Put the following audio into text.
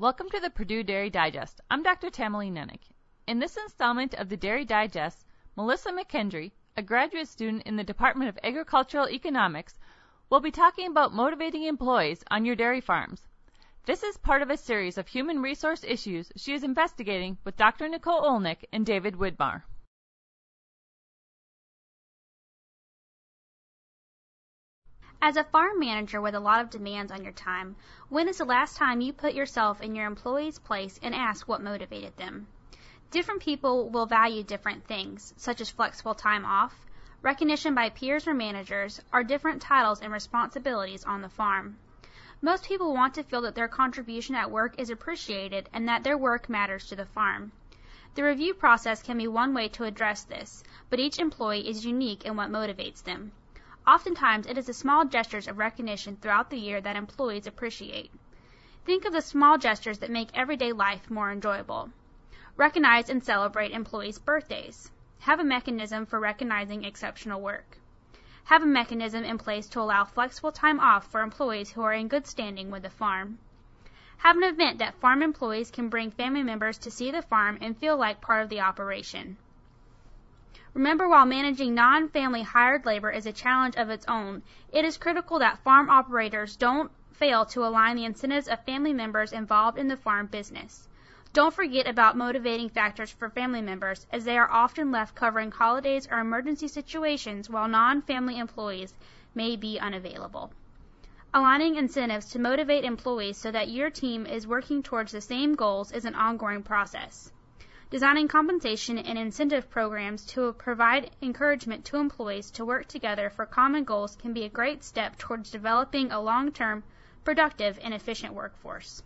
Welcome to the Purdue Dairy Digest. I'm Dr. Tamilee Nennich. In this installment of the Dairy Digest, Melissa McKendree, a graduate student in the Department of Agricultural Economics, will be talking about motivating employees on your dairy farms. This is part of a series of human resource issues she is investigating with Dr. Nicole Olynk and David Widmar. As a farm manager with a lot of demands on your time, when is the last time you put yourself in your employee's place and asked what motivated them? Different people will value different things, such as flexible time off, recognition by peers or managers, or different titles and responsibilities on the farm. Most people want to feel that their contribution at work is appreciated and that their work matters to the farm. The review process can be one way to address this, but each employee is unique in what motivates them. Oftentimes, it is the small gestures of recognition throughout the year that employees appreciate. Think of the small gestures that make everyday life more enjoyable. Recognize and celebrate employees' birthdays. Have a mechanism for recognizing exceptional work. Have a mechanism in place to allow flexible time off for employees who are in good standing with the farm. Have an event that farm employees can bring family members to see the farm and feel like part of the operation. Remember, while managing non-family hired labor is a challenge of its own, it is critical that farm operators don't fail to align the incentives of family members involved in the farm business. Don't forget about motivating factors for family members, as they are often left covering holidays or emergency situations while non-family employees may be unavailable. Aligning incentives to motivate employees so that your team is working towards the same goals is an ongoing process. Designing compensation and incentive programs to provide encouragement to employees to work together for common goals can be a great step towards developing a long-term, productive, and efficient workforce.